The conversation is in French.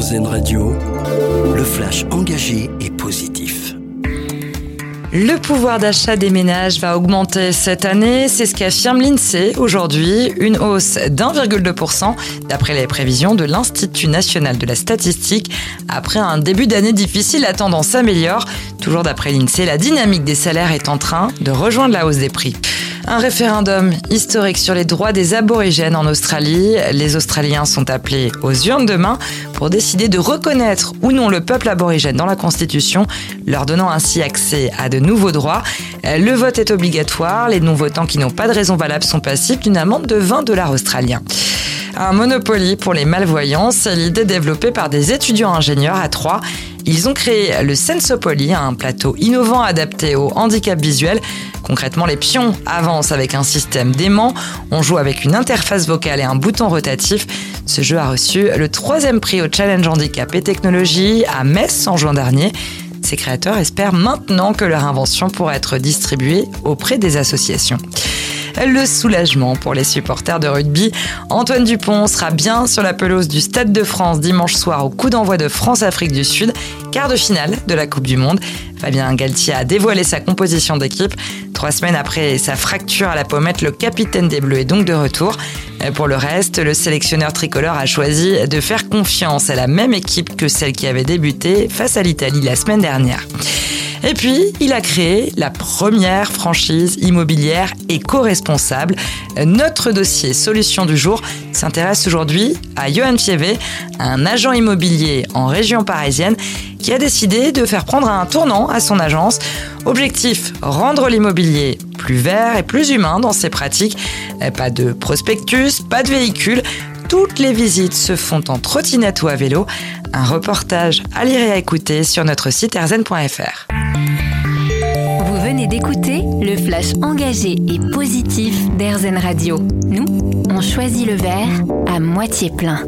Radio, le flash engagé et positif. Le pouvoir d'achat des ménages va augmenter cette année, c'est ce qu'affirme l'INSEE aujourd'hui, une hausse d'1,2% d'après les prévisions de l'Institut national de la statistique. Après un début d'année difficile, la tendance s'améliore. Toujours d'après l'INSEE, la dynamique des salaires est en train de rejoindre la hausse des prix. Un référendum historique sur les droits des aborigènes en Australie. Les Australiens sont appelés aux urnes demain pour décider de reconnaître ou non le peuple aborigène dans la Constitution, leur donnant ainsi accès à de nouveaux droits. Le vote est obligatoire. Les non-votants qui n'ont pas de raison valable sont passifs d'une amende de 20 dollars australiens. Un Monopoly pour les malvoyants, c'est l'idée développée par des étudiants ingénieurs à Troyes. Ils ont créé le Sensopoly, un plateau innovant adapté au handicap visuel. Concrètement, les pions avancent avec un système d'aimant. On joue avec une interface vocale et un bouton rotatif. Ce jeu a reçu le troisième prix au Challenge Handicap et Technologie à Metz en juin dernier. Ses créateurs espèrent maintenant que leur invention pourra être distribuée auprès des associations le soulagement pour les supporters de rugby. Antoine Dupont sera bien sur la pelouse du Stade de France dimanche soir au coup d'envoi de France-Afrique du Sud, quart de finale de la Coupe du Monde. Fabien Galtier a dévoilé sa composition d'équipe. Trois semaines après sa fracture à la pommette, le capitaine des Bleus est donc de retour. Pour le reste, le sélectionneur tricolore a choisi de faire confiance à la même équipe que celle qui avait débuté face à l'Italie la semaine dernière. Et puis, il a créé la première franchise immobilière éco-responsable. Notre dossier Solution du jour s'intéresse aujourd'hui à Johan Fievé, un agent immobilier en région parisienne qui a décidé de faire prendre un tournant à son agence. Objectif, rendre l'immobilier plus vert et plus humain dans ses pratiques. Pas de prospectus, pas de véhicule. Toutes les visites se font en trottinette ou à vélo. Un reportage à lire et à écouter sur notre site erzen.fr engagé et positif d'Airzen Radio. Nous, on choisit le verre à moitié plein.